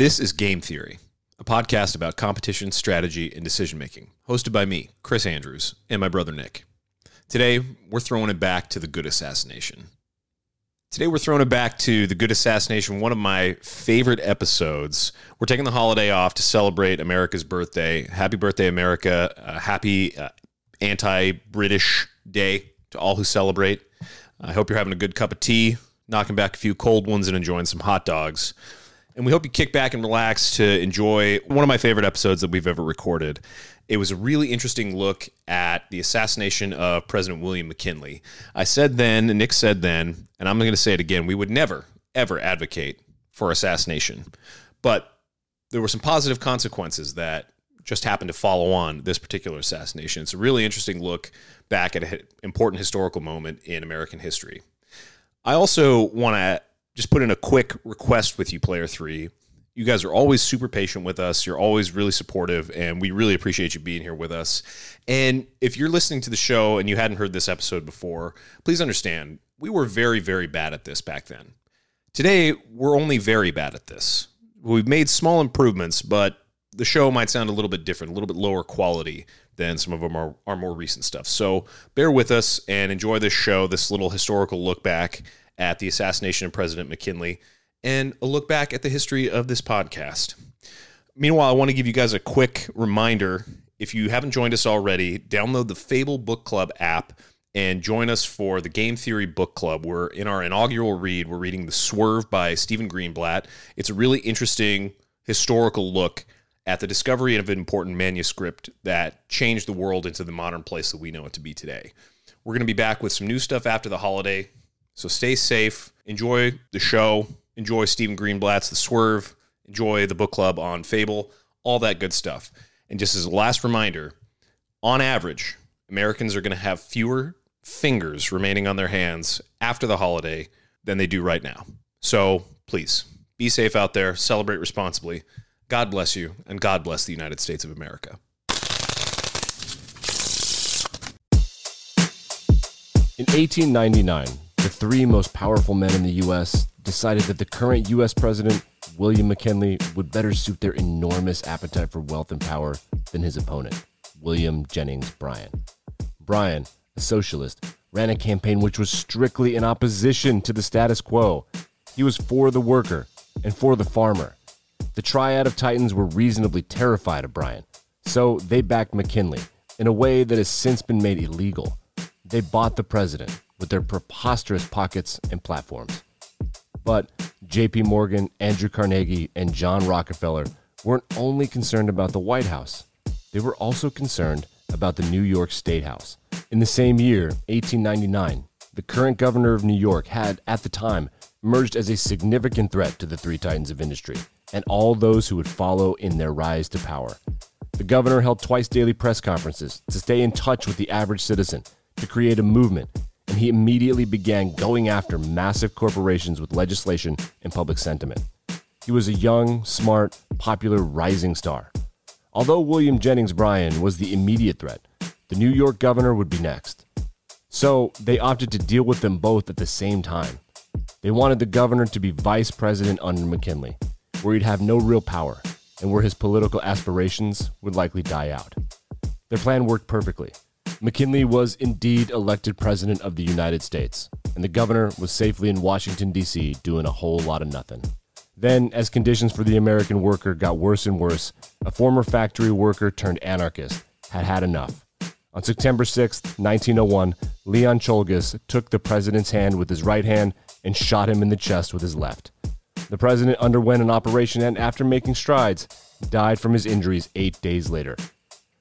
This is Game Theory, a podcast about competition, strategy, and decision making, hosted by me, Chris Andrews, and my brother Nick. Today, we're throwing it back to the good assassination. Today, we're throwing it back to the good assassination, one of my favorite episodes. We're taking the holiday off to celebrate America's birthday. Happy birthday, America. Uh, happy uh, anti British day to all who celebrate. I hope you're having a good cup of tea, knocking back a few cold ones, and enjoying some hot dogs. And we hope you kick back and relax to enjoy one of my favorite episodes that we've ever recorded. It was a really interesting look at the assassination of President William McKinley. I said then, and Nick said then, and I'm going to say it again we would never, ever advocate for assassination. But there were some positive consequences that just happened to follow on this particular assassination. It's a really interesting look back at an important historical moment in American history. I also want to just put in a quick request with you, Player Three. You guys are always super patient with us. You're always really supportive, and we really appreciate you being here with us. And if you're listening to the show and you hadn't heard this episode before, please understand we were very, very bad at this back then. Today, we're only very bad at this. We've made small improvements, but the show might sound a little bit different, a little bit lower quality than some of our, more recent stuff. So bear with us and enjoy this show, this little historical look back at the assassination of President McKinley, and a look back at the history of this podcast. Meanwhile, I want to give you guys a quick reminder. If you haven't joined us already, download the Fable Book Club app and join us for the Game Theory Book Club. We're in our inaugural read. We're reading The Swerve by Stephen Greenblatt. It's a really interesting historical look at the discovery of an important manuscript that changed the world into the modern place that we know it to be today. We're going to be back with some new stuff after the holiday. So stay safe, enjoy the show, enjoy Stephen Greenblatt's The Swerve, enjoy the book club on Fable, all that good stuff. And just as a last reminder, on average, Americans are going to have fewer fingers remaining on their hands after the holiday than they do right now. So please be safe out there, celebrate responsibly. God bless you, and God bless the United States of America. In 1899, the three most powerful men in the U.S. decided that the current U.S. President, William McKinley, would better suit their enormous appetite for wealth and power than his opponent, William Jennings Bryan. Bryan, a socialist, ran a campaign which was strictly in opposition to the status quo. He was for the worker and for the farmer. The triad of titans were reasonably terrified of Bryan, so they backed McKinley in a way that has since been made illegal. They bought the president with their preposterous pockets and platforms. But JP Morgan, Andrew Carnegie, and John Rockefeller weren't only concerned about the White House, they were also concerned about the New York State House. In the same year, 1899, the current governor of New York had, at the time, emerged as a significant threat to the three titans of industry and all those who would follow in their rise to power. The governor held twice daily press conferences to stay in touch with the average citizen, to create a movement, he immediately began going after massive corporations with legislation and public sentiment. He was a young, smart, popular rising star. Although William Jennings Bryan was the immediate threat, the New York governor would be next. So they opted to deal with them both at the same time. They wanted the governor to be vice president under McKinley, where he'd have no real power and where his political aspirations would likely die out. Their plan worked perfectly. McKinley was indeed elected president of the United States, and the governor was safely in Washington, D.C., doing a whole lot of nothing. Then, as conditions for the American worker got worse and worse, a former factory worker turned anarchist had had enough. On September 6, 1901, Leon Czolgosz took the president's hand with his right hand and shot him in the chest with his left. The president underwent an operation and, after making strides, died from his injuries eight days later.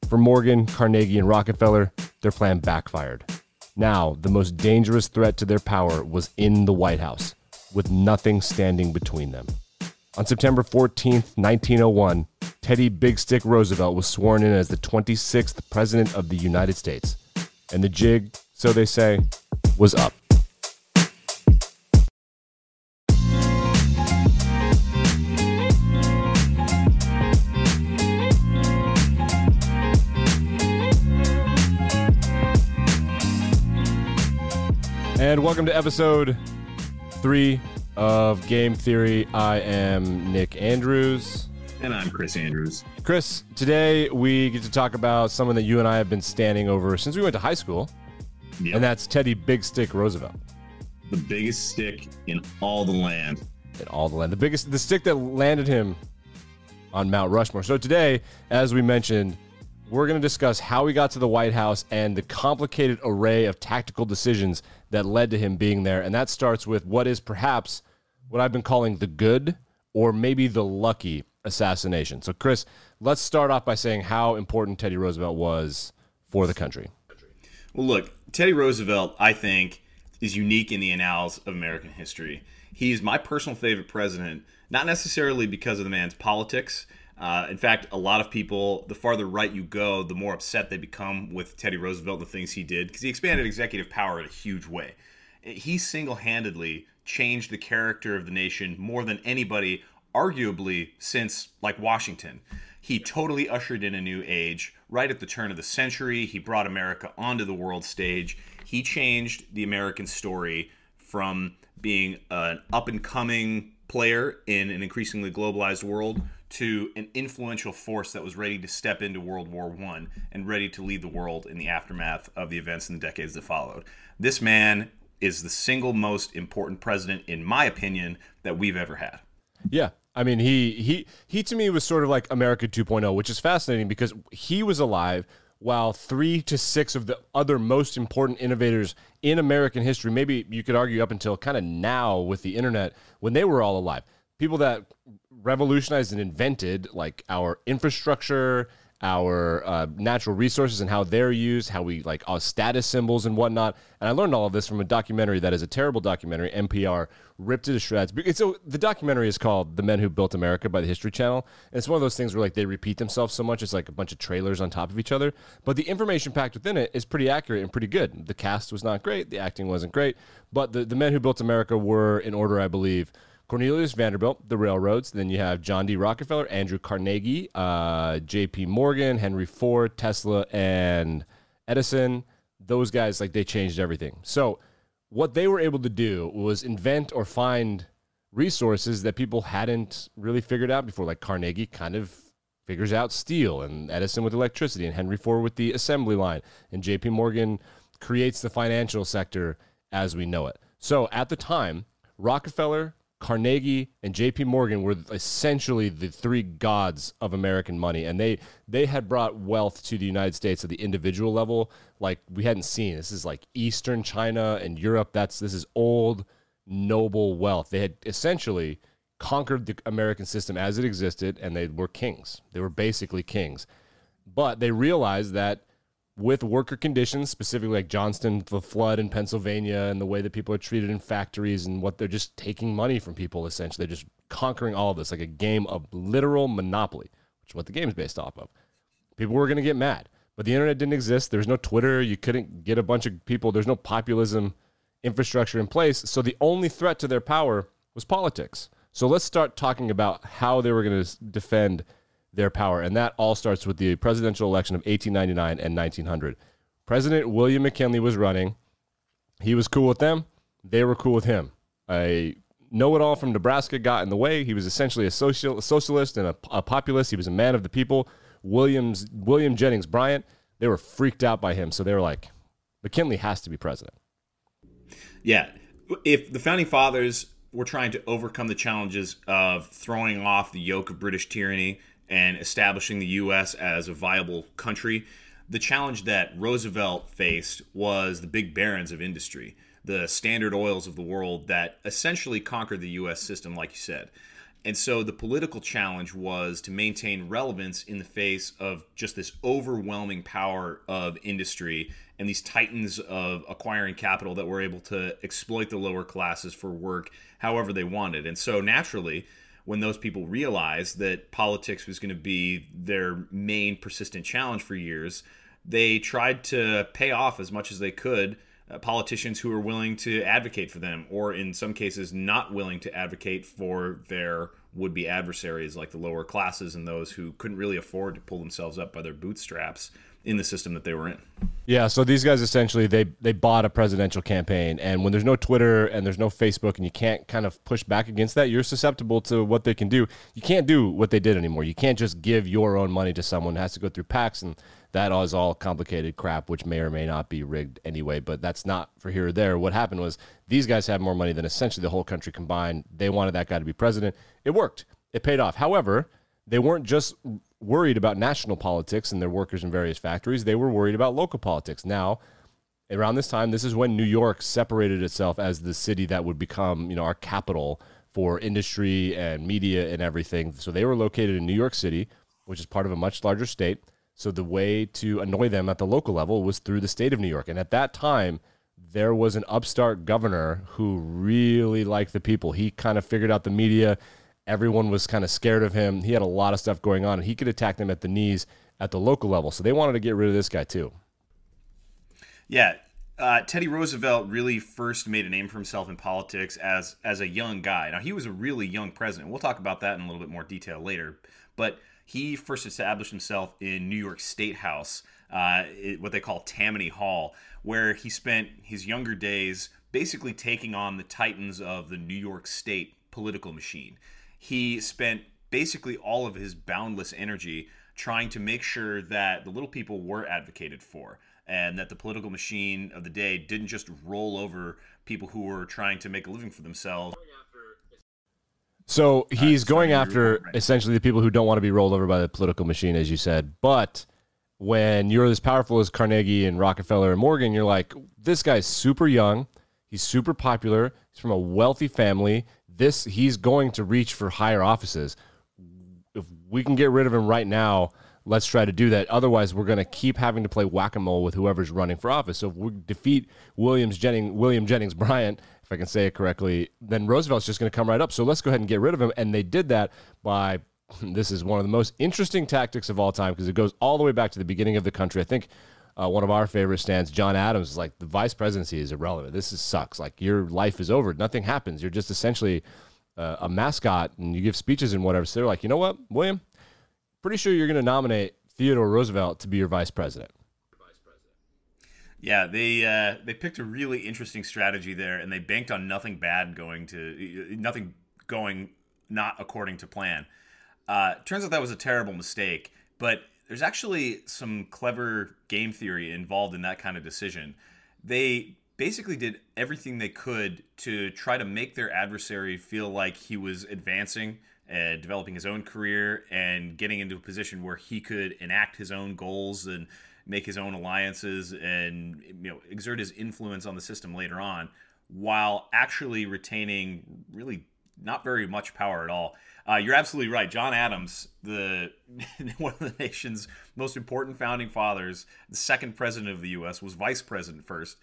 For Morgan, Carnegie, and Rockefeller, their plan backfired. Now, the most dangerous threat to their power was in the White House, with nothing standing between them. On September 14, 1901, Teddy Big Stick Roosevelt was sworn in as the 26th President of the United States. And the jig, so they say, was up. And welcome to episode three of Game Theory. I am Nick Andrews. And I'm Chris Andrews. Chris, today we get to talk about someone that you and I have been standing over since we went to high school, yep. and that's Teddy Big Stick Roosevelt. The biggest stick in all the land. In all the land. The biggest, the stick that landed him on Mount Rushmore. So today, as we mentioned, we're going to discuss how he got to the White House and the complicated array of tactical decisions that led to him being there. And that starts with what is perhaps what I've been calling the good or maybe the lucky assassination. So, Chris, let's start off by saying how important Teddy Roosevelt was for the country. Well, look, Teddy Roosevelt, I think, is unique in the annals of American history. He's my personal favorite president, not necessarily because of the man's politics uh, in fact, a lot of people, the farther right you go, the more upset they become with Teddy Roosevelt and the things he did because he expanded executive power in a huge way. He single handedly changed the character of the nation more than anybody, arguably, since like Washington. He totally ushered in a new age right at the turn of the century. He brought America onto the world stage. He changed the American story from being an up and coming player in an increasingly globalized world to an influential force that was ready to step into World War One and ready to lead the world in the aftermath of the events in the decades that followed. This man is the single most important president, in my opinion, that we've ever had. Yeah. I mean, he he he to me was sort of like America 2.0, which is fascinating because he was alive while three to six of the other most important innovators in American history, maybe you could argue up until kind of now with the internet, when they were all alive, people that revolutionized and invented like our infrastructure our uh, natural resources and how they're used, how we like our status symbols and whatnot. And I learned all of this from a documentary that is a terrible documentary. NPR ripped it to shreds. So the documentary is called "The Men Who Built America" by the History Channel. And it's one of those things where like they repeat themselves so much. It's like a bunch of trailers on top of each other. But the information packed within it is pretty accurate and pretty good. The cast was not great. The acting wasn't great. But the, the men who built America were in order, I believe. Cornelius Vanderbilt, the railroads. Then you have John D. Rockefeller, Andrew Carnegie, uh, J.P. Morgan, Henry Ford, Tesla, and Edison. Those guys, like, they changed everything. So, what they were able to do was invent or find resources that people hadn't really figured out before. Like Carnegie kind of figures out steel, and Edison with electricity, and Henry Ford with the assembly line, and J.P. Morgan creates the financial sector as we know it. So, at the time, Rockefeller, Carnegie and JP Morgan were essentially the three gods of American money and they they had brought wealth to the United States at the individual level like we hadn't seen. This is like eastern China and Europe. That's this is old noble wealth. They had essentially conquered the American system as it existed and they were kings. They were basically kings. But they realized that with worker conditions, specifically like Johnstown, the flood in Pennsylvania, and the way that people are treated in factories and what they're just taking money from people essentially. They're just conquering all of this like a game of literal monopoly, which is what the game is based off of. People were going to get mad, but the internet didn't exist. There was no Twitter. You couldn't get a bunch of people. There's no populism infrastructure in place. So the only threat to their power was politics. So let's start talking about how they were going to defend their power. And that all starts with the presidential election of 1899 and 1900. President William McKinley was running. He was cool with them. They were cool with him. A know it all from Nebraska got in the way. He was essentially a, social, socialist and a, a populist. He was a man of the people. Williams, William Jennings Bryan, they were freaked out by him. So they were like, McKinley has to be president. Yeah. If the founding fathers were trying to overcome the challenges of throwing off the yoke of British tyranny and establishing the U.S. as a viable country. The challenge that Roosevelt faced was the big barons of industry, the standard oils of the world that essentially conquered the U.S. system, like you said. And so the political challenge was to maintain relevance in the face of just this overwhelming power of industry and these titans of acquiring capital that were able to exploit the lower classes for work however they wanted. And so naturally, when those people realized that politics was going to be their main persistent challenge for years, they tried to pay off as much as they could uh, politicians who were willing to advocate for them, or in some cases, not willing to advocate for their would be adversaries like the lower classes and those who couldn't really afford to pull themselves up by their bootstraps in the system that they were in. Yeah, so these guys essentially they they bought a presidential campaign, and when there's no Twitter and there's no Facebook, and you can't kind of push back against that, you're susceptible to what they can do. You can't do what they did anymore. You can't just give your own money to someone; it has to go through PACs, and that is all complicated crap, which may or may not be rigged anyway. But that's not for here or there. What happened was these guys had more money than essentially the whole country combined. They wanted that guy to be president. It worked. It paid off. However, they weren't just worried about national politics and their workers in various factories. They were worried about local politics. Now, around this time, this is when New York separated itself as the city that would become, you know, our capital for industry and media and everything. So they were located in New York City, which is part of a much larger state. So the way to annoy them at the local level was through the state of New York. And at that time, there was an upstart governor who really liked the people. He kind of figured out the media Everyone was kind of scared of him. He had a lot of stuff going on, and he could attack them at the knees at the local level. So they wanted to get rid of this guy too. Yeah, uh, Teddy Roosevelt really first made a name for himself in politics as as a young guy. Now he was a really young president. We'll talk about that in a little bit more detail later. But he first established himself in New York State House, uh, what they call Tammany Hall, where he spent his younger days basically taking on the titans of the New York State political machine he spent basically all of his boundless energy trying to make sure that the little people were advocated for and that the political machine of the day didn't just roll over people who were trying to make a living for themselves. So he's uh, going after essentially the people who don't want to be rolled over by the political machine, as you said. But when you're as powerful as Carnegie and Rockefeller and Morgan, you're like, this guy's super young. He's super popular. He's from a wealthy family this he's going to reach for higher offices. If we can get rid of him right now, let's try to do that. Otherwise, we're going to keep having to play whack a mole with whoever's running for office. So if we defeat Williams Jennings, William Jennings Bryant, if I can say it correctly, then Roosevelt's just going to come right up. So let's go ahead and get rid of him. And they did that by this is one of the most interesting tactics of all time because it goes all the way back to the beginning of the country. I think uh, one of our favorite stands, John Adams, is like the vice presidency is irrelevant. This is sucks. Like your life is over. Nothing happens. You're just essentially uh, a mascot, and you give speeches and whatever. So they're like, you know what, William, pretty sure you're going to nominate Theodore Roosevelt to be your vice president. Yeah, they uh, they picked a really interesting strategy there, and they banked on nothing bad going to nothing going not according to plan. Uh, turns out that was a terrible mistake, but there's actually some clever game theory involved in that kind of decision. They basically did everything they could to try to make their adversary feel like he was advancing and developing his own career and getting into a position where he could enact his own goals and make his own alliances and you know exert his influence on the system later on while actually retaining really not very much power at all. Uh, you're absolutely right. John Adams, the one of the nation's most important founding fathers, the second president of the U.S., was vice president first,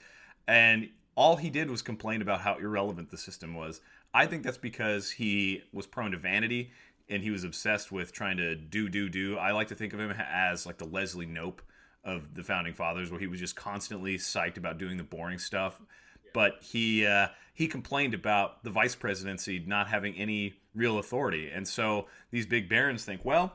and all he did was complain about how irrelevant the system was. I think that's because he was prone to vanity and he was obsessed with trying to do, do, do. I like to think of him as like the Leslie Knope of the founding fathers, where he was just constantly psyched about doing the boring stuff but he uh, he complained about the vice presidency not having any real authority, and so these big barons think, well,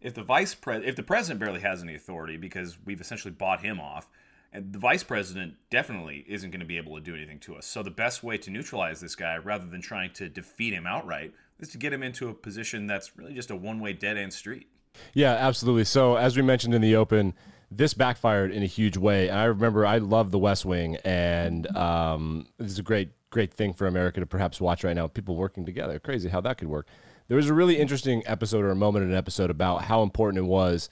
if the vice pre- if the president barely has any authority because we've essentially bought him off, and the vice president definitely isn't going to be able to do anything to us. So the best way to neutralize this guy, rather than trying to defeat him outright, is to get him into a position that's really just a one way dead end street. Yeah, absolutely. So as we mentioned in the open this backfired in a huge way. And I remember I love The West Wing, and um, this is a great, great thing for America to perhaps watch right now. People working together, crazy how that could work. There was a really interesting episode or a moment in an episode about how important it was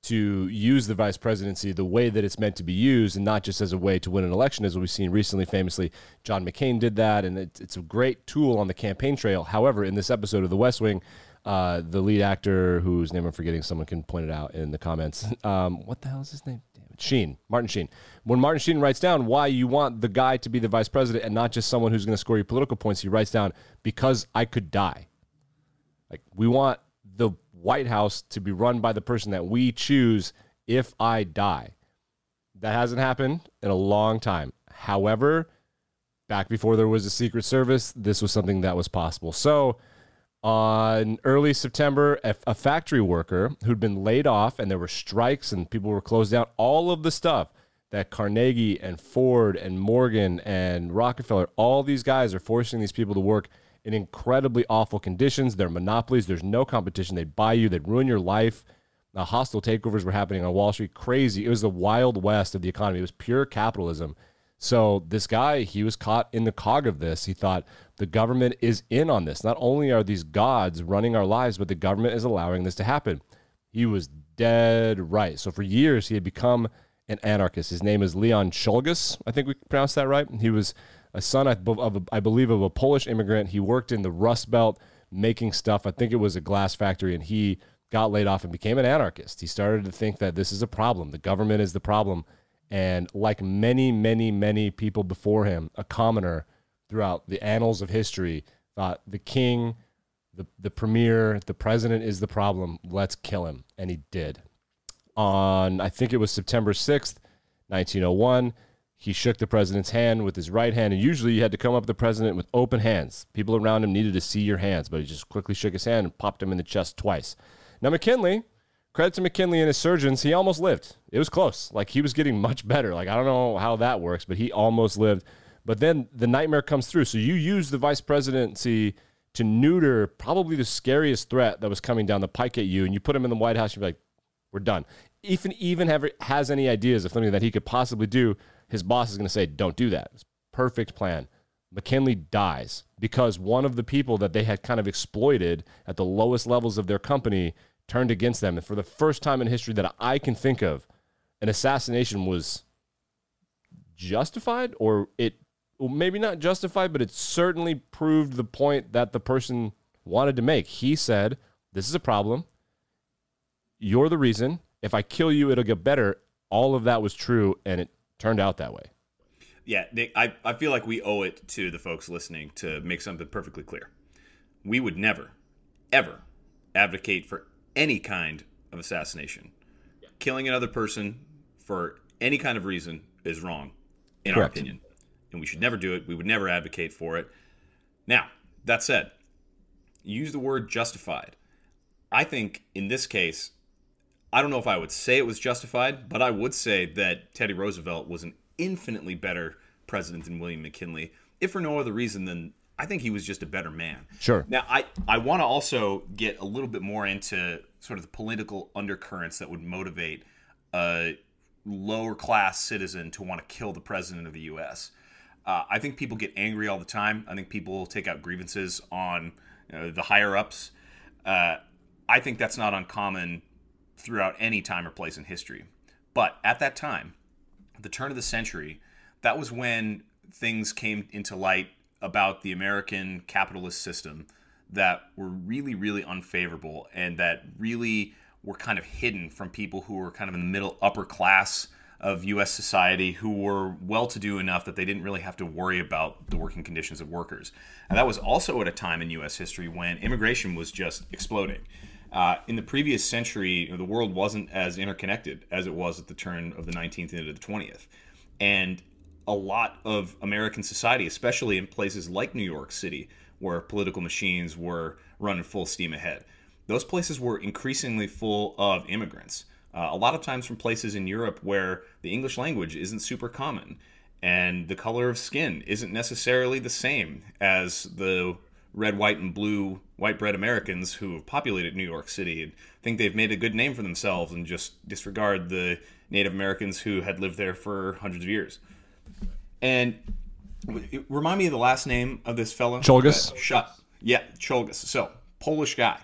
to use the vice presidency the way that it's meant to be used and not just as a way to win an election, as we've seen recently. Famously, John McCain did that, and it's a great tool on the campaign trail. However, in this episode of The West Wing, uh, the lead actor, whose name I'm forgetting, someone can point it out in the comments. Um, what the hell is his name? Sheen, Martin Sheen. When Martin Sheen writes down why you want the guy to be the vice president and not just someone who's going to score you political points, he writes down, because I could die. Like, we want the White House to be run by the person that we choose if I die. That hasn't happened in a long time. However, back before there was a Secret Service, this was something that was possible. So, On early September, a, a factory worker who'd been laid off and there were strikes and people were closed down, all of the stuff that Carnegie and Ford and Morgan and Rockefeller, all these guys are forcing these people to work in incredibly awful conditions. They're monopolies. There's no competition. They'd buy you, they'd ruin your life. The hostile takeovers were happening on Wall Street. Crazy. It was the wild west of the economy. It was pure capitalism. So this guy, he was caught in the cog of this. He thought the government is in on this. Not only are these gods running our lives, but the government is allowing this to happen. He was dead right. So for years, he had become an anarchist. His name is Leon Czolgosz. I think we pronounced that right. He was a son, of, a, I believe, of a Polish immigrant. He worked in the Rust Belt making stuff. I think it was a glass factory, and he got laid off and became an anarchist. He started to think that this is a problem. The government is the problem. And like many, many, many people before him, a commoner throughout the annals of history thought the king, the, the premier, the president is the problem. Let's kill him. And he did. On, I think it was September 6th, 1901, he shook the president's hand with his right hand. And usually you had to come up to the president with open hands. People around him needed to see your hands, but he just quickly shook his hand and popped him in the chest twice. Now, McKinley, credit to McKinley and his surgeons, he almost lived. It was close. Like he was getting much better. Like I don't know how that works, but he almost lived. But then the nightmare comes through. So you use the vice presidency to neuter probably the scariest threat that was coming down the pike at you, and you put him in the White House. You're like, we're done. If Even even have, has any ideas of something that he could possibly do, his boss is going to say, don't do that. Perfect plan. McKinley dies because one of the people that they had kind of exploited at the lowest levels of their company turned against them. And for the first time in history that I can think of, an assassination was justified, or it well, maybe not justified, but it certainly proved the point that the person wanted to make. He said, This is a problem. You're the reason. If I kill you, it'll get better. All of that was true, and it turned out that way. Yeah, Nick, I, I feel like we owe it to the folks listening to make something perfectly clear. We would never, ever advocate for any kind of assassination. Yeah. Killing another person for any kind of reason is wrong, in Correct. our opinion. And we should never do it. We would never advocate for it. Now, that said, use the word justified. I think in this case, I don't know if I would say it was justified, but I would say that Teddy Roosevelt was an infinitely better president than William McKinley, if for no other reason than I think he was just a better man. Sure. Now, I, I want to also get a little bit more into sort of the political undercurrents that would motivate a lower class citizen to want to kill the president of the U.S. Uh, I think people get angry all the time. I think people take out grievances on you know, the higher ups. Uh, I think that's not uncommon throughout any time or place in history. But at that time, the turn of the century, that was when things came into light about the American capitalist system that were really, really unfavorable and that really were kind of hidden from people who were kind of in the middle upper class of U.S. society who were well to do enough that they didn't really have to worry about the working conditions of workers. And that was also at a time in U.S. history when immigration was just exploding. Uh, in the previous century, the world wasn't as interconnected as it was at the turn of the 19th into the 20th. And a lot of American society, especially in places like New York City, where political machines were running full steam ahead. Those places were increasingly full of immigrants. Uh, a lot of times from places in Europe where the English language isn't super common and the color of skin isn't necessarily the same as the red, white, and blue white bread Americans who have populated New York City and think they've made a good name for themselves and just disregard the Native Americans who had lived there for hundreds of years. And remind me of the last name of this fellow. Czolgosz. Uh, shut. Yeah, Czolgosz. So Polish guy,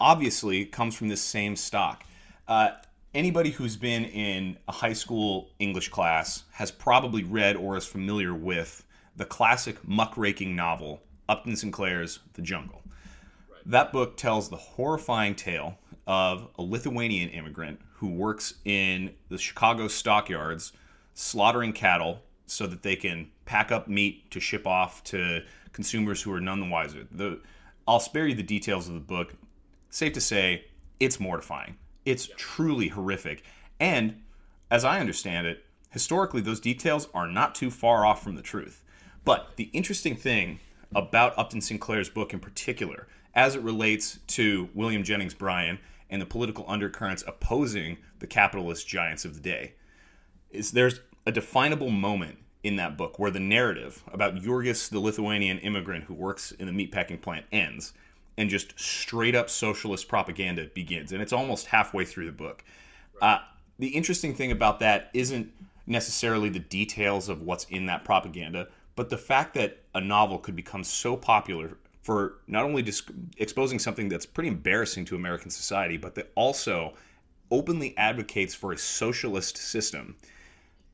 obviously comes from this same stock. Uh, anybody who's been in a high school English class has probably read or is familiar with the classic muckraking novel Upton Sinclair's The Jungle. Right. That book tells the horrifying tale of a Lithuanian immigrant who works in the Chicago stockyards slaughtering cattle so that they can pack up meat to ship off to consumers who are none the wiser. The, I'll spare you the details of the book. Safe to say, it's mortifying. It's truly horrific. And as I understand it, historically, those details are not too far off from the truth. But the interesting thing about Upton Sinclair's book in particular, as it relates to William Jennings Bryan and the political undercurrents opposing the capitalist giants of the day. Is there's a definable moment in that book where the narrative about Jurgis, the Lithuanian immigrant who works in the meatpacking plant, ends, and just straight up socialist propaganda begins. And it's almost halfway through the book. Uh, the interesting thing about that isn't necessarily the details of what's in that propaganda, but the fact that a novel could become so popular for not only disc- exposing something that's pretty embarrassing to American society, but that also openly advocates for a socialist system.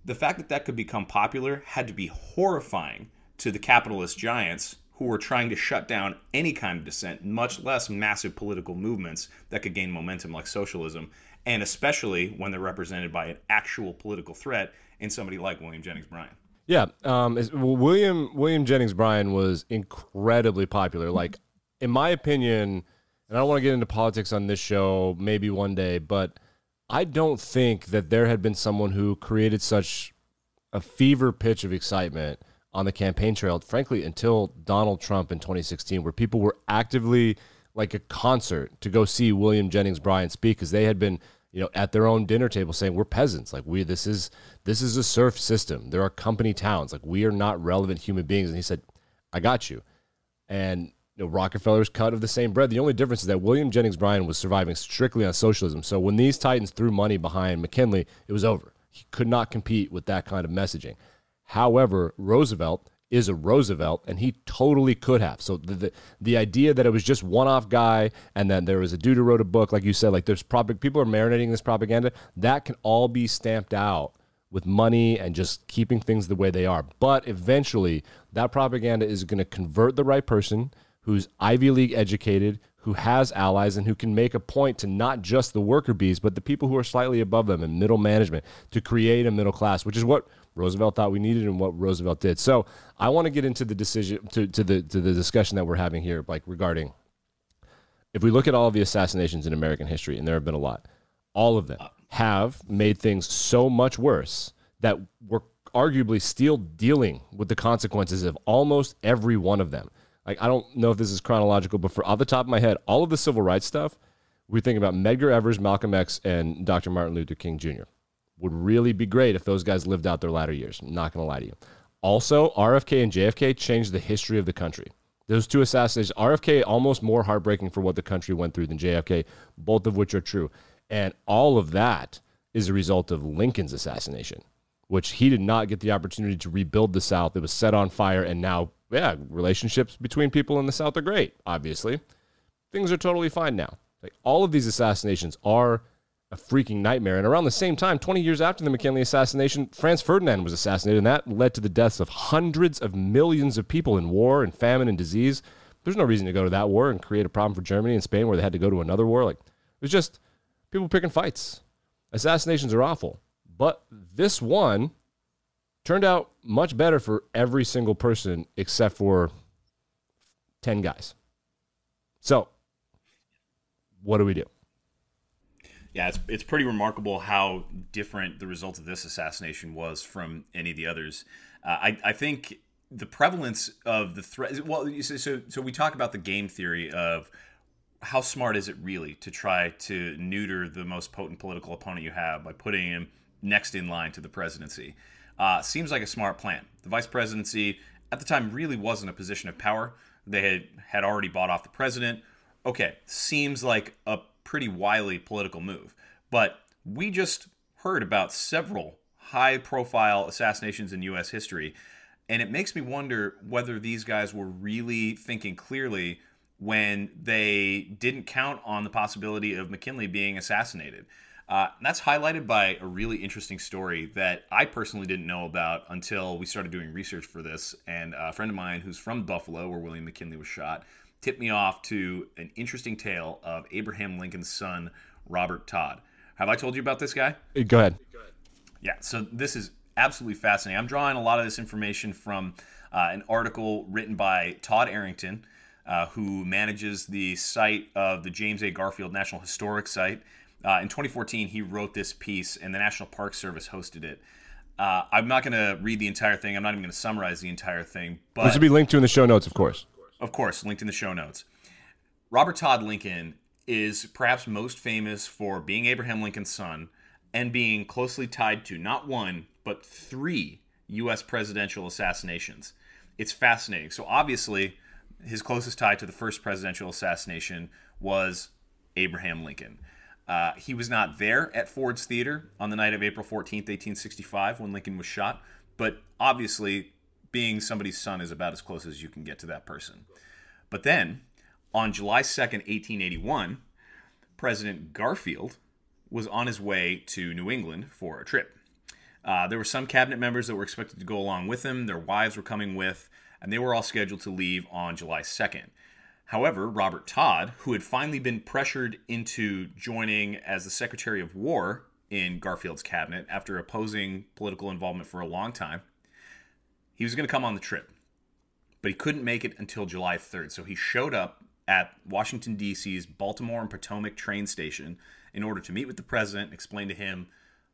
The fact that that could become popular had to be horrifying to the capitalist giants who were trying to shut down any kind of dissent, much less massive political movements that could gain momentum like socialism, and especially when they're represented by an actual political threat in somebody like William Jennings Bryan. Yeah, um, well, William William Jennings Bryan was incredibly popular. Like, in my opinion, and I don't want to get into politics on this show, maybe one day, but I don't think that there had been someone who created such a fever pitch of excitement on the campaign trail, frankly, until Donald Trump in 2016, where people were actively like a concert to go see William Jennings Bryan speak because they had been, you know, at their own dinner table saying, "We're peasants. Like we, this is this is a serf system. There are company towns. Like we are not relevant human beings." And he said, "I got you." And you know, Rockefeller's cut of the same bread. The only difference is that William Jennings Bryan was surviving strictly on socialism. So when these titans threw money behind McKinley, it was over. He could not compete with that kind of messaging. However, Roosevelt is a Roosevelt, and he totally could have. So the the, the idea that it was just one off guy, and then there was a dude who wrote a book, like you said, like there's people are marinating this propaganda. That can all be stamped out with money and just keeping things the way they are. But eventually, that propaganda is going to convert the right person who's Ivy League educated, who has allies, and who can make a point to not just the worker bees, but the people who are slightly above them in middle management to create a middle class, which is what Roosevelt thought we needed and what Roosevelt did. So I want to get into the decision to, to the to the discussion that we're having here, like regarding if we look at all of the assassinations in American history, and there have been a lot, all of them have made things so much worse that we're arguably still dealing with the consequences of almost every one of them. Like I don't know if this is chronological, but for off the top of my head, all of the civil rights stuff, we think about Medgar Evers, Malcolm X, and Dr. Martin Luther King Jr would really be great if those guys lived out their latter years. I'm not going to lie to you. Also, RFK and JFK changed the history of the country. Those two assassinations, RFK almost more heartbreaking for what the country went through than JFK, both of which are true. And all of that is a result of Lincoln's assassination, which he did not get the opportunity to rebuild the South. It was set on fire, and now, yeah, relationships between people in the South are great, obviously. Things are totally fine now. Like all of these assassinations are a freaking nightmare. And around the same time, 20 years after the McKinley assassination, Franz Ferdinand was assassinated, and that led to the deaths of hundreds of millions of people in war and famine and disease. There's no reason to go to that war and create a problem for Germany and Spain where they had to go to another war. Like, it was just people picking fights. Assassinations are awful. But this one turned out much better for every single person except for 10 guys. So, what do we do? Yeah, it's, it's pretty remarkable how different the result of this assassination was from any of the others. Uh, I, I think the prevalence of the threat. Well, so so we talk about the game theory of how smart is it really to try to neuter the most potent political opponent you have by putting him next in line to the presidency. Uh, seems like a smart plan. The vice presidency at the time really wasn't a position of power. They had had already bought off the president. Okay, seems like a pretty wily political move. But we just heard about several high profile assassinations in U.S. history. And it makes me wonder whether these guys were really thinking clearly when they didn't count on the possibility of McKinley being assassinated. Uh, that's highlighted by a really interesting story that I personally didn't know about until we started doing research for this. And a friend of mine who's from Buffalo, where William McKinley was shot, tipped me off to an interesting tale of Abraham Lincoln's son, Robert Todd. Have I told you about this guy? Go ahead. Yeah, so this is absolutely fascinating. I'm drawing a lot of this information from uh, an article written by Todd Arrington, uh, who manages the site of the James A. Garfield National Historic Site. Uh, in 2014, he wrote this piece, and the National Park Service hosted it. Uh, I'm not going to read the entire thing. I'm not even going to summarize the entire thing. But this will be linked to in the show notes, of course of course, linked in the show notes. Robert Todd Lincoln is perhaps most famous for being Abraham Lincoln's son and being closely tied to not one, but three U.S. presidential assassinations. It's fascinating. So, obviously, his closest tie to the first presidential assassination was Abraham Lincoln. Uh, he was not there at Ford's Theater on the night of April 14th, 1865, when Lincoln was shot, but obviously, being somebody's son is about as close as you can get to that person. But then, on July 2nd, 1881, President Garfield was on his way to New England for a trip. Uh, there were some cabinet members that were expected to go along with him. Their wives were coming with, and they were all scheduled to leave on July 2nd. However, Robert Todd, who had finally been pressured into joining as the Secretary of War in Garfield's cabinet after opposing political involvement for a long time, he was going to come on the trip. But he couldn't make it until July 3rd. So he showed up at Washington, D.C.'s Baltimore and Potomac train station in order to meet with the president and explain to him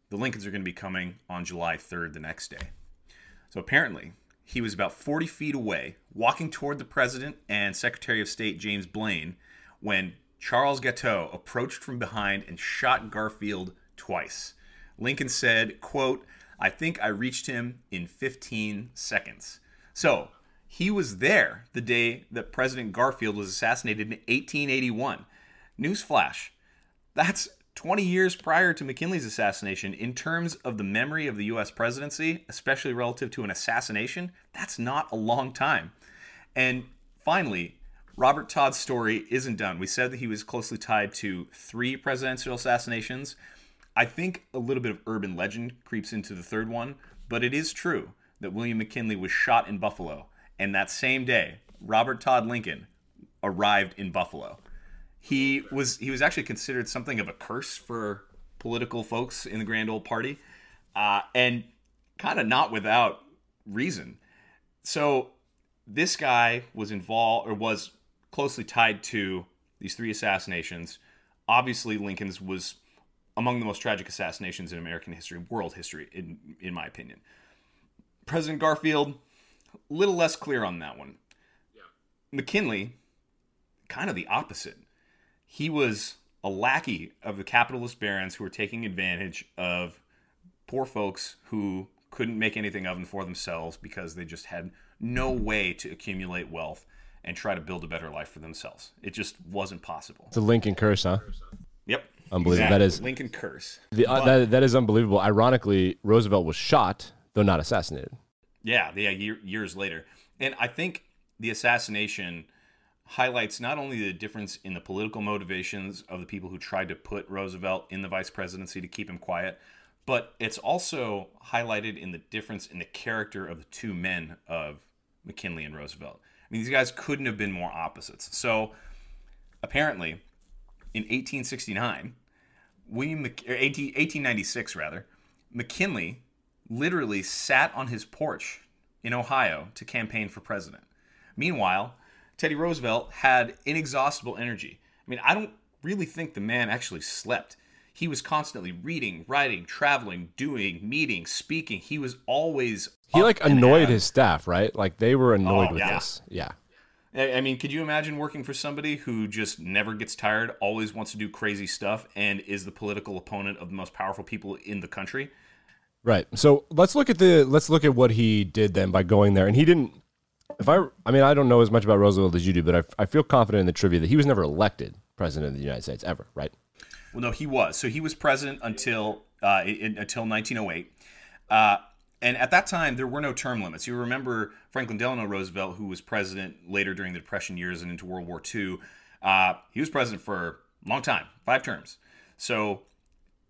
the Lincolns are going to be coming on July 3rd, the next day. So apparently, he was about 40 feet away, walking toward the president and Secretary of State James Blaine, when Charles Guiteau approached from behind and shot Garfield twice. Lincoln said, quote, I think I reached him in 15 seconds. So he was there the day that President Garfield was assassinated in 1881. Newsflash. That's 20 years prior to McKinley's assassination, in terms of the memory of the US presidency, especially relative to an assassination, that's not a long time. And finally, Robert Todd's story isn't done. We said that he was closely tied to three presidential assassinations. I think a little bit of urban legend creeps into the third one, but it is true that William McKinley was shot in Buffalo, and that same day, Robert Todd Lincoln arrived in Buffalo he was he was actually considered something of a curse for political folks in the Grand Old Party, uh, and kind of not without reason. So this guy was involved or was closely tied to these three assassinations. Obviously, Lincoln's was among the most tragic assassinations in American history, world history, in in my opinion. President Garfield, a little less clear on that one. Yeah. McKinley, kind of the opposite he was a lackey of the capitalist barons who were taking advantage of poor folks who couldn't make anything of them for themselves because they just had no way to accumulate wealth and try to build a better life for themselves. It just wasn't possible. It's a Lincoln curse, huh? Yep. Unbelievable. Exactly. That is Lincoln curse. The, uh, that, that is unbelievable. Ironically, Roosevelt was shot, though not assassinated. Yeah, yeah, year, years later. And I think the assassination – highlights not only the difference in the political motivations of the people who tried to put Roosevelt in the vice presidency to keep him quiet, but it's also highlighted in the difference in the character of the two men of McKinley and Roosevelt. I mean, these guys couldn't have been more opposites. So apparently, in 1869, William Mc, 18, 1896 rather, McKinley literally sat on his porch in Ohio to campaign for president. Meanwhile, Teddy Roosevelt had inexhaustible energy. I mean, I don't really think the man actually slept. He was constantly reading, writing, traveling, doing, meeting, speaking. He was always he like annoyed his staff, right? Like they were annoyed oh, with yeah. this. Yeah. I mean, could you imagine working for somebody who just never gets tired, always wants to do crazy stuff, and is the political opponent of the most powerful people in the country? Right. So let's look at the let's look at what he did then by going there. And he didn't if I, I mean, I don't know as much about Roosevelt as you do, but I, I feel confident in the trivia that he was never elected president of the United States ever, right? Well, no, he was. So he was president until uh, in, until 1908. Uh, and at that time, there were no term limits. You remember Franklin Delano Roosevelt, who was president later during the Depression years and into World War II. Uh, he was president for a long time, five terms. So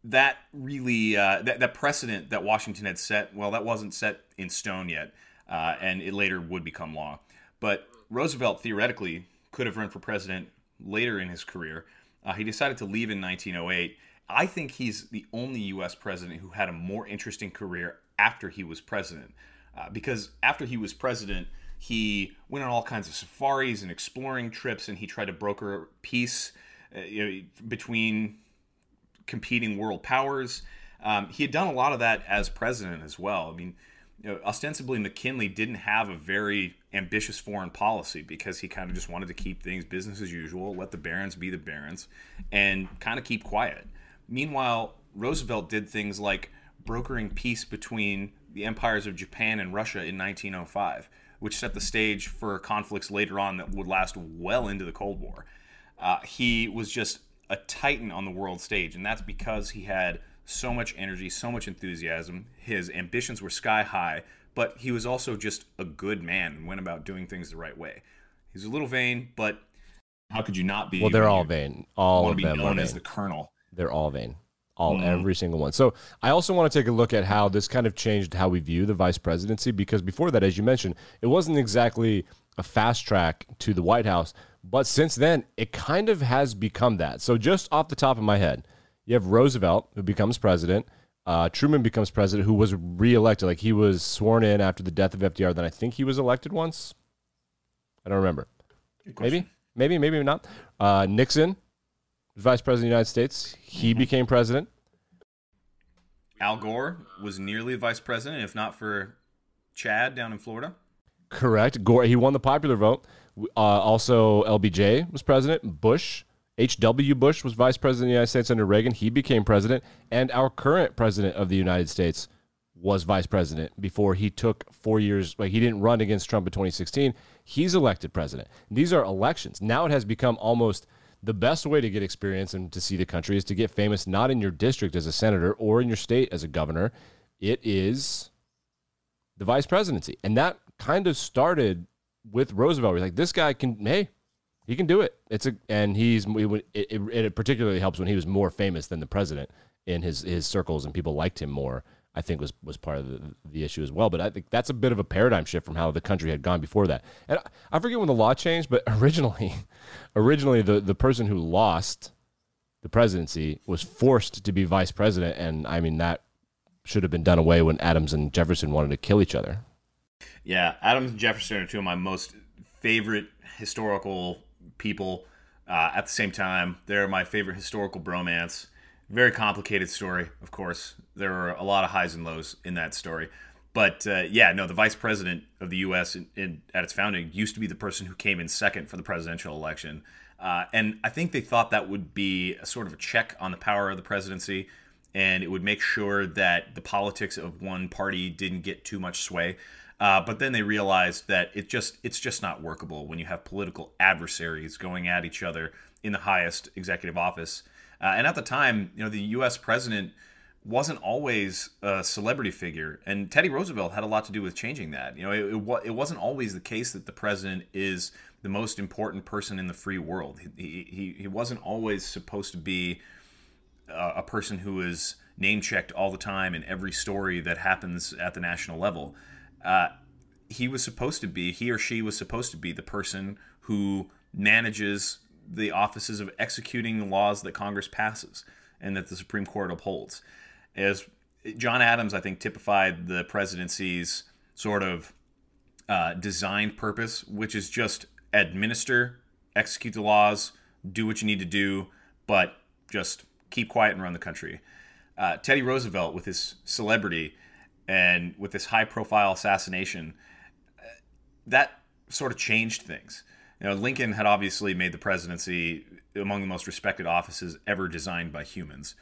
that really uh, that, that precedent that Washington had set, well, that wasn't set in stone yet uh, and it later would become law. But Roosevelt theoretically could have run for president later in his career. Uh, he decided to leave in 1908. I think he's the only U.S. president who had a more interesting career after he was president, uh, because after he was president, he went on all kinds of safaris and exploring trips, and he tried to broker peace uh, you know, between competing world powers. Um, he had done a lot of that as president as well. I mean, you know, ostensibly McKinley didn't have a very ambitious foreign policy because he kind of just wanted to keep things business as usual, let the barons be the barons, and kind of keep quiet. Meanwhile, Roosevelt did things like brokering peace between the empires of Japan and Russia in 1905, which set the stage for conflicts later on that would last well into the Cold War. Uh, he was just a titan on the world stage, and that's because he had so much energy, so much enthusiasm. His ambitions were sky high, but he was also just a good man and went about doing things the right way. He's a little vain, but how could you not be? Well, they're all vain. All want of to be them known as the colonel. They're all vain. All Mhm. every single one. So I also want to take a look at how this kind of changed how we view the vice presidency because before that, as you mentioned, it wasn't exactly a fast track to the White House, but since then it kind of has become that. So just off the top of my head, you have Roosevelt who becomes president. Uh, Truman becomes president, who was reelected. Like he was sworn in after the death of FDR. Then I think he was elected once. I don't remember. Maybe, maybe, maybe not. Uh, Nixon, vice president of the United States. He became president. Al Gore was nearly vice president, if not for Chad down in Florida. Correct. Gore. He won the popular vote. Uh, also, LBJ was president. Bush, H.W. Bush was vice president of the United States under Reagan. He became president, and our current president of the United States was vice president before he took four years. Like he didn't run against Trump in 2016. He's elected president. These are elections. Now it has become almost the best way to get experience and to see the country is to get famous not in your district as a senator or in your state as a governor. It is the vice presidency. And that kind of started with Roosevelt. We're like, this guy can, hey, he can do it. It's a, and he's, it, it, it particularly helps when he was more famous than the president in his, his circles and people liked him more. I think was was part of the, the issue as well. But I think that's a bit of a paradigm shift from how the country had gone before that. And I, I forget when the law changed, but originally, originally the the person who lost the presidency was forced to be vice president, and I mean that should have been done away when Adams and Jefferson wanted to kill each other. Yeah, Adams and Jefferson are two of my most favorite historical people. Uh, at the same time, they're my favorite historical bromance. Very complicated story, of course. There were a lot of highs and lows in that story. But uh, yeah, no, the vice president of the U.S. In, in, at its founding used to be the person who came in second for the presidential election. Uh, and I think they thought that would be a sort of a check on the power of the presidency, and it would make sure that the politics of one party didn't get too much sway. Uh, but then they realized that it just it's just not workable when you have political adversaries going at each other in the highest executive office. Uh, and at the time, you know, the U.S. president wasn't always a celebrity figure, and Teddy Roosevelt had a lot to do with changing that. You know, it, it, it wasn't always the case that the president is the most important person in the free world. He, he, he wasn't always supposed to be a, a person who is name checked all the time in every story that happens at the national level. Uh, he was supposed to be, he or she was supposed to be the person who manages the offices of executing the laws that Congress passes and that the Supreme Court upholds. As John Adams, I think, typified the presidency's sort of uh, designed purpose, which is just administer, execute the laws, do what you need to do, but just keep quiet and run the country. Uh, Teddy Roosevelt, with his celebrity and with this high profile assassination, that sort of changed things. You know, Lincoln had obviously made the presidency among the most respected offices ever designed by humans.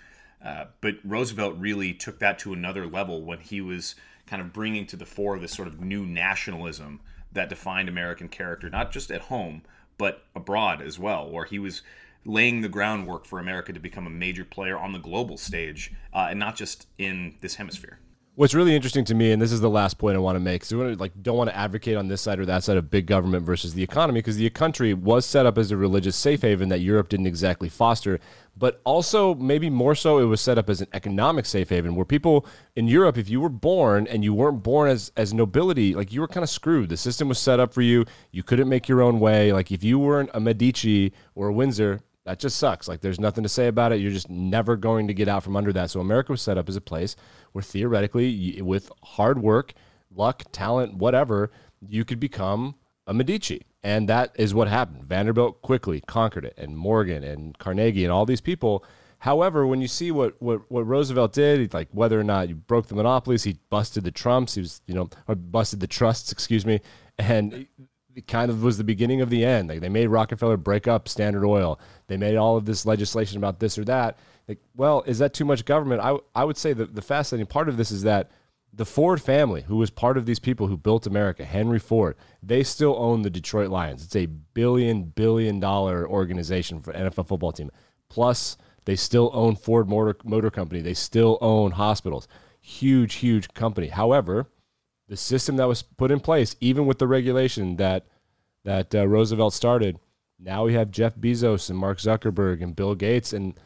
Uh, but Roosevelt really took that to another level when he was kind of bringing to the fore this sort of new nationalism that defined American character, not just at home, but abroad as well, where he was laying the groundwork for America to become a major player on the global stage uh, and not just in this hemisphere. What's really interesting to me, and this is the last point I want to make, because we like don't want to advocate on this side or that side of big government versus the economy, because the country was set up as a religious safe haven that Europe didn't exactly foster, but also maybe more so, it was set up as an economic safe haven where people in Europe, if you were born and you weren't born as as nobility, like you were kind of screwed. The system was set up for you. You couldn't make your own way. Like if you weren't a Medici or a Windsor, that just sucks. Like there's nothing to say about it. You're just never going to get out from under that. So America was set up as a place where theoretically, with hard work, luck, talent, whatever, you could become a Medici. And that is what happened. Vanderbilt quickly conquered it, and Morgan and Carnegie and all these people However, when you see what, what, what Roosevelt did, like whether or not he broke the monopolies, he busted the Trumps, he was, you know, busted the trusts, excuse me, and kind of was the beginning of the end. Like they made Rockefeller break up Standard Oil. They made all of this legislation about this or that. Like, well, is that too much government? I, I would say that the fascinating part of this is that the Ford family, who was part of these people who built America, Henry Ford, they still own the Detroit Lions. It's a billion, billion dollar organization for NFL football team. Plus, they still own Ford Motor, Motor Company. They still own hospitals. Huge, huge company. However, the system that was put in place, even with the regulation that that uh, Roosevelt started, now we have Jeff Bezos and Mark Zuckerberg and Bill Gates, and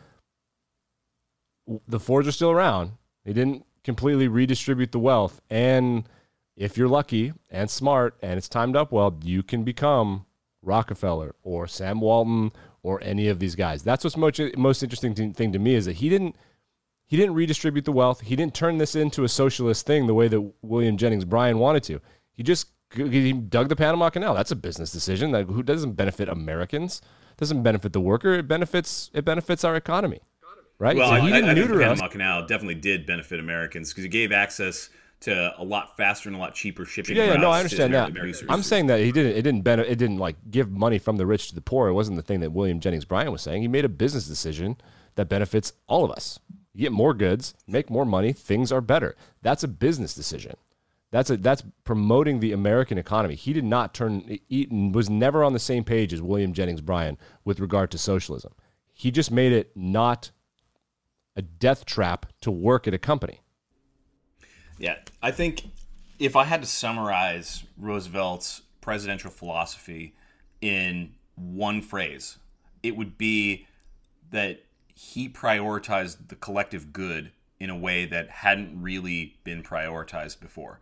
the Fords are still around. They didn't completely redistribute the wealth. And if you're lucky and smart and it's timed up well, you can become Rockefeller or Sam Walton or any of these guys. That's what's most, most interesting thing to me is that he didn't he didn't redistribute the wealth. He didn't turn this into a socialist thing the way that William Jennings Bryan wanted to. He just he dug the Panama Canal. That's a business decision that who doesn't benefit Americans, doesn't benefit the worker. It benefits it benefits our economy right? Well, so he I, didn't I, neuter the Panama us. Canal definitely did benefit Americans because it gave access to a lot faster and a lot cheaper shipping. Yeah, yeah, no, I understand that. I'm saying that he didn't. It didn't benefit. It didn't like give money from the rich to the poor. It wasn't the thing that William Jennings Bryan was saying. He made a business decision that benefits all of us. You get more goods, make more money, things are better. That's a business decision. That's a that's promoting the American economy. He did not turn Eaton was never on the same page as William Jennings Bryan with regard to socialism. He just made it not a death trap to work at a company. Yeah, I think if I had to summarize Roosevelt's presidential philosophy in one phrase, it would be that he prioritized the collective good in a way that hadn't really been prioritized before.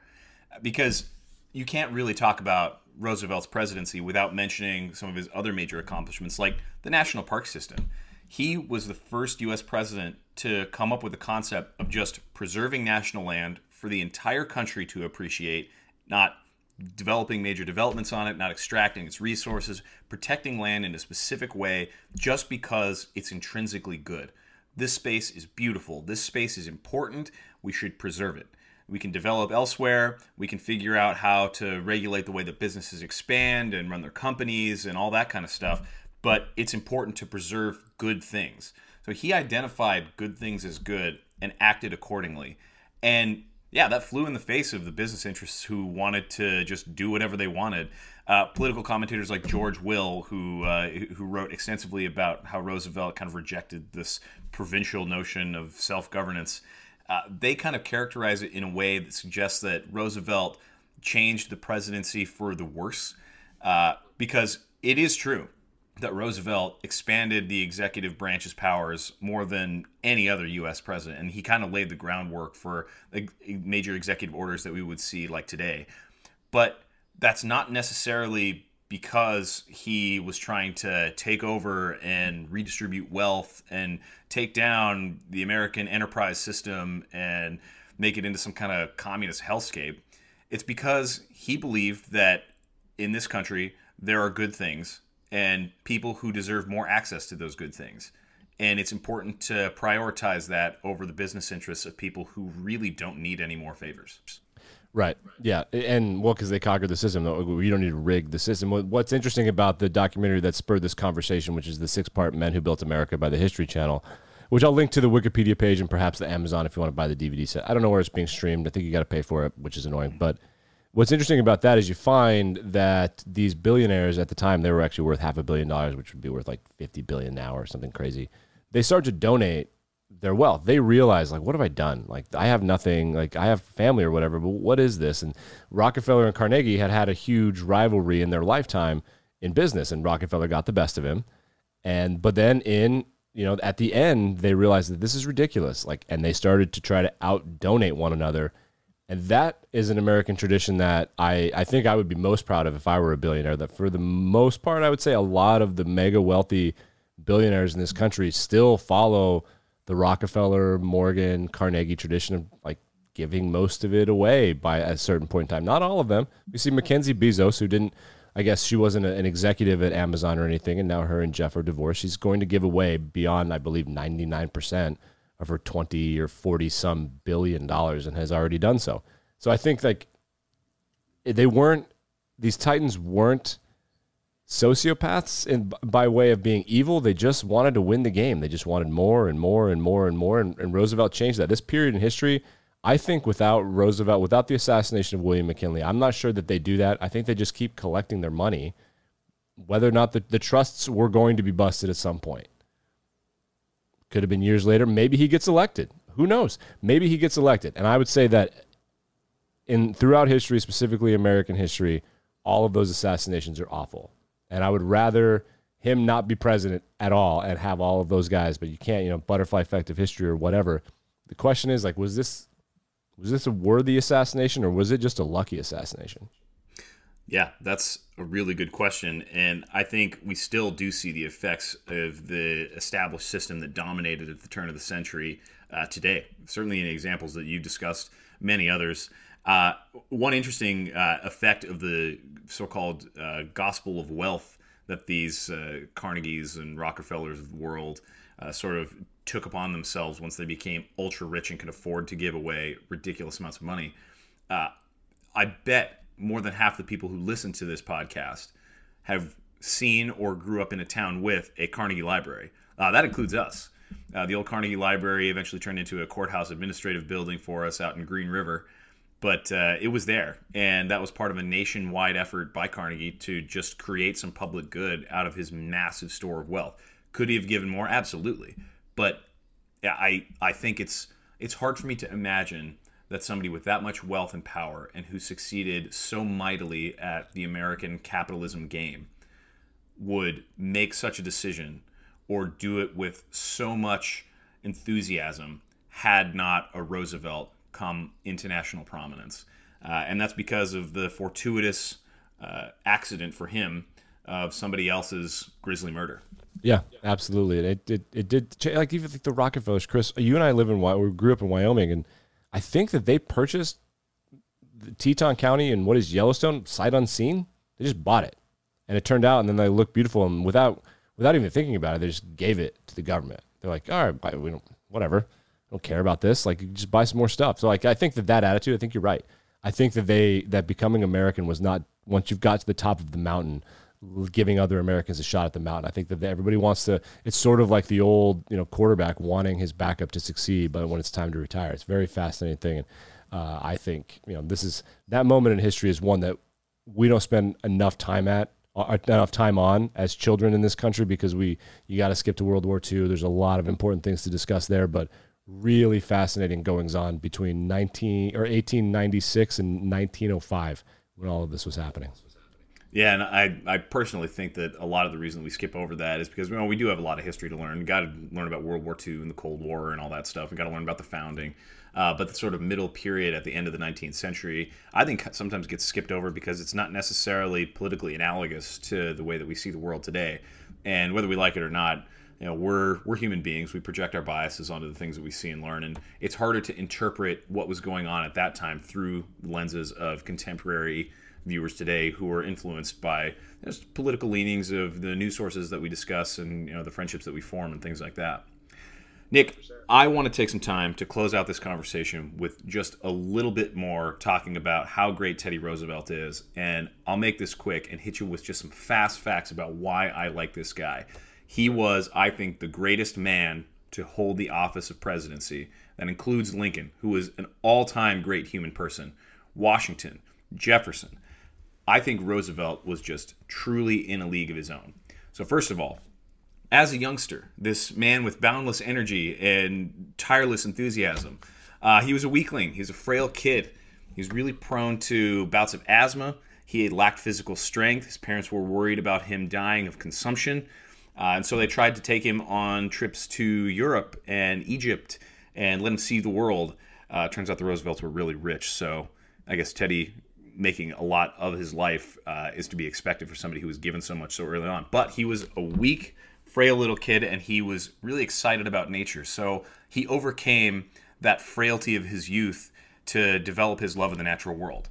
Because you can't really talk about Roosevelt's presidency without mentioning some of his other major accomplishments, like the national park system. He was the first U.S. president to come up with the concept of just preserving national land for the entire country to appreciate, not developing major developments on it, not extracting its resources, protecting land in a specific way just because it's intrinsically good. This space is beautiful. This space is important. We should preserve it. We can develop elsewhere. We can figure out how to regulate the way that businesses expand and run their companies and all that kind of stuff but it's important to preserve good things. So he identified good things as good and acted accordingly. And yeah, that flew in the face of the business interests who wanted to just do whatever they wanted. Uh, political commentators like George Will, who uh, who wrote extensively about how Roosevelt kind of rejected this provincial notion of self governance, uh, they kind of characterize it in a way that suggests that Roosevelt changed the presidency for the worse, uh, because it is true that Roosevelt expanded the executive branch's powers more than any other U.S. president, and he kind of laid the groundwork for major executive orders that we would see like today. But that's not necessarily because he was trying to take over and redistribute wealth and take down the American enterprise system and make it into some kind of communist hellscape. It's because he believed that in this country there are good things and people who deserve more access to those good things. And it's important to prioritize that over the business interests of people who really don't need any more favors. Right. Yeah. And well, because they conquered the system. We don't need to rig the system. What's interesting about the documentary that spurred this conversation, which is the six part Men Who Built America by the History Channel, which I'll link to the Wikipedia page and perhaps the Amazon if you want to buy the DVD set. I don't know where it's being streamed. I think you got to pay for it, which is annoying. But What's interesting about that is you find that these billionaires at the time they were actually worth half a billion dollars, which would be worth like 50 billion now or something crazy. They start to donate their wealth. They realize like what have I done? Like I have nothing, like I have family or whatever, but what is this? And Rockefeller and Carnegie had had a huge rivalry in their lifetime in business and Rockefeller got the best of him. And but then in you know, at the end, they realized that this is ridiculous. Like, and they started to try to out donate one another and that is an American tradition that I, I think I would be most proud of if I were a billionaire. That for the most part, I would say a lot of the mega wealthy billionaires in this country still follow the Rockefeller, Morgan, Carnegie tradition of like giving most of it away by a certain point in time. Not all of them. We see Mackenzie Bezos, who didn't I guess she wasn't an executive at Amazon or anything, and now her and Jeff are divorced. She's going to give away beyond, I believe, 99% of her 20 or 40 some billion dollars and has already done so. So I think like they weren't, these Titans weren't sociopaths in, by way of being evil. They just wanted to win the game. They just wanted more and more and more and more. And, and Roosevelt changed that. This period in history, I think without Roosevelt, without the assassination of William McKinley, I'm not sure that they do that. I think they just keep collecting their money, whether or not the, the trusts were going to be busted at some point. Could have been years later. Maybe he gets elected. Who knows? Maybe he gets elected. And I would say that in throughout history, specifically American history, all of those assassinations are awful. And I would rather him not be president at all and have all of those guys, but you can't, you know, butterfly effect of history or whatever. The question is like, was this was this a worthy assassination or was it just a lucky assassination? Yeah, that's a really good question. And I think we still do see the effects of the established system that dominated at the turn of the century uh, today. Certainly in examples that you've discussed, many others. Uh, one interesting uh, effect of the so-called uh, gospel of wealth that these uh, Carnegies and Rockefellers of the world uh, sort of took upon themselves once they became ultra rich and could afford to give away ridiculous amounts of money. I bet more than half the people who listen to this podcast have seen or grew up in a town with a Carnegie Library. that includes us. the old Carnegie Library eventually turned into a courthouse administrative building for us out in Green River but uh, it was there, and that was part of a nationwide effort by Carnegie to just create some public good out of his massive store of wealth. Could he have given more? Absolutely, but I I think it's it's hard for me to imagine that somebody with that much wealth and power and who succeeded so mightily at the American capitalism game would make such a decision or do it with so much enthusiasm had not a Roosevelt come into national prominence. Uh, and that's because of the fortuitous uh, accident for him of somebody else's grisly murder. Yeah, absolutely. It, it, it did, like even like the Rockefellers, Chris, you and I live in, we grew up in Wyoming, and I think that they purchased Teton County and what is Yellowstone sight unseen. They just bought it. And it turned out, and then they looked beautiful. And without, without even thinking about it, they just gave it to the government. They're like, all right, we don't, whatever don't care about this. Like, just buy some more stuff. So, like, I think that that attitude, I think you're right. I think that they that becoming American was not once you've got to the top of the mountain, giving other Americans a shot at the mountain. I think that everybody wants to. It's sort of like the old you know quarterback wanting his backup to succeed, but when it's time to retire, it's a very fascinating thing. And uh, I think you know this is that moment in history is one that we don't spend enough time at uh, enough time on as children in this country because we you got to skip to World War II. There's a lot of important things to discuss there, but really fascinating goings on between 19 or 1896 and 1905 when all of this was happening. Yeah, and I, I personally think that a lot of the reason we skip over that is because know, we do have a lot of history to learn. We got to learn about World War II and the Cold War and all that stuff. We got to learn about the founding. Uh, but the sort of middle period at the end of the 19th century, I think sometimes gets skipped over because it's not necessarily politically analogous to the way that we see the world today. And whether we like it or not, you know we're we're human beings we project our biases onto the things that we see and learn and it's harder to interpret what was going on at that time through lenses of contemporary viewers today who are influenced by just political leanings of the news sources that we discuss and you know the friendships that we form and things like that nick i want to take some time to close out this conversation with just a little bit more talking about how great teddy roosevelt is and i'll make this quick and hit you with just some fast facts about why i like this guy he was, I think, the greatest man to hold the office of presidency. That includes Lincoln, who was an all time great human person, Washington, Jefferson. I think Roosevelt was just truly in a league of his own. So, first of all, as a youngster, this man with boundless energy and tireless enthusiasm, uh, he was a weakling. He was a frail kid. He was really prone to bouts of asthma. He lacked physical strength. His parents were worried about him dying of consumption. Uh, and so they tried to take him on trips to Europe and Egypt and let him see the world. Uh, turns out the Roosevelts were really rich, so I guess Teddy making a lot of his life uh, is to be expected for somebody who was given so much so early on. But he was a weak, frail little kid, and he was really excited about nature. So he overcame that frailty of his youth to develop his love of the natural world.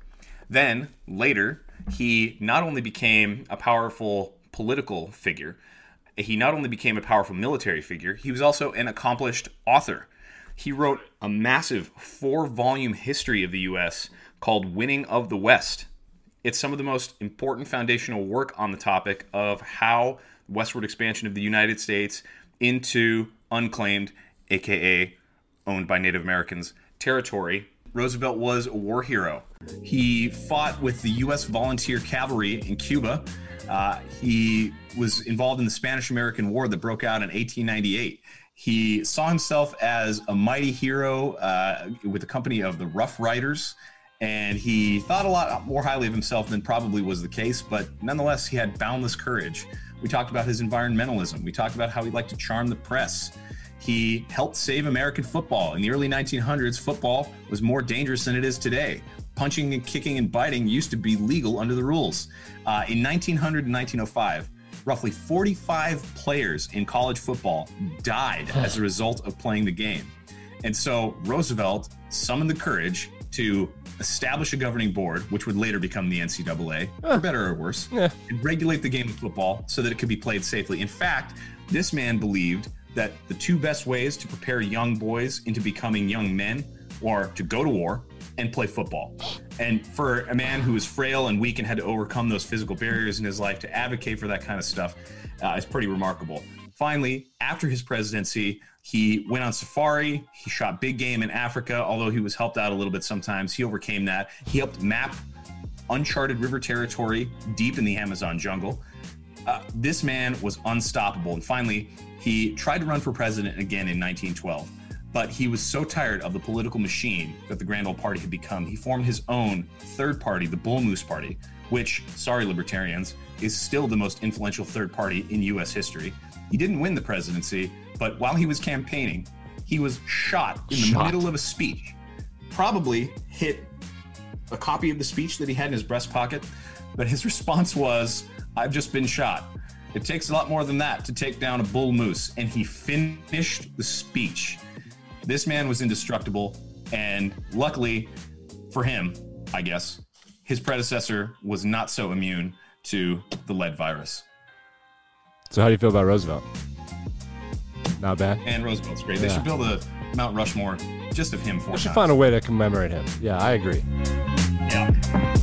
Then later, he not only became a powerful political figure, he not only became a powerful military figure, he was also an accomplished author. He wrote a massive four volume history of the U.S. called Winning of the West. It's some of the most important foundational work on the topic of how westward expansion of the United States into unclaimed, aka owned by Native Americans, territory. Roosevelt was a war hero. He fought with the U.S. Volunteer Cavalry in Cuba. Uh, he was involved in the Spanish American War that broke out in 1898. He saw himself as a mighty hero uh, with the company of the Rough Riders, and he thought a lot more highly of himself than probably was the case, but nonetheless, he had boundless courage. We talked about his environmentalism. We talked about how he liked to charm the press. He helped save American football. In the early 1900s, football was more dangerous than it is today. Punching and kicking and biting used to be legal under the rules. Uh, in 1900 and 1905, roughly 45 players in college football died as a result of playing the game. And so Roosevelt summoned the courage to establish a governing board, which would later become the NCAA, for better or worse, Yeah. and regulate the game of football so that it could be played safely. In fact, this man believed that the two best ways to prepare young boys into becoming young men were to go to war and play football. And for a man who was frail and weak and had to overcome those physical barriers in his life to advocate for that kind of stuff uh, is pretty remarkable. Finally, after his presidency, he went on safari. He shot big game in Africa, although he was helped out a little bit sometimes. He overcame that. He helped map uncharted river territory deep in the Amazon jungle. Uh, this man was unstoppable. And finally, he tried to run for president again in 1912. But he was so tired of the political machine that the Grand Old Party had become, he formed his own third party, the Bull Moose Party, which, sorry, libertarians, is still the most influential third party in U.S. history. He didn't win the presidency, but while he was campaigning, he was shot in the Shot. middle of a speech. Probably hit a copy of the speech that he had in his breast pocket, but his response was, I've just been shot. It takes a lot more than that to take down a bull moose. And he finished the speech. This man was indestructible. And luckily for him, I guess, his predecessor was not so immune to the lead virus. So how do you feel about Roosevelt? Not bad. And Roosevelt's great. They Yeah. should build a Mount Rushmore just of him four We should times. find a way to commemorate him. Yeah, I agree. yeah.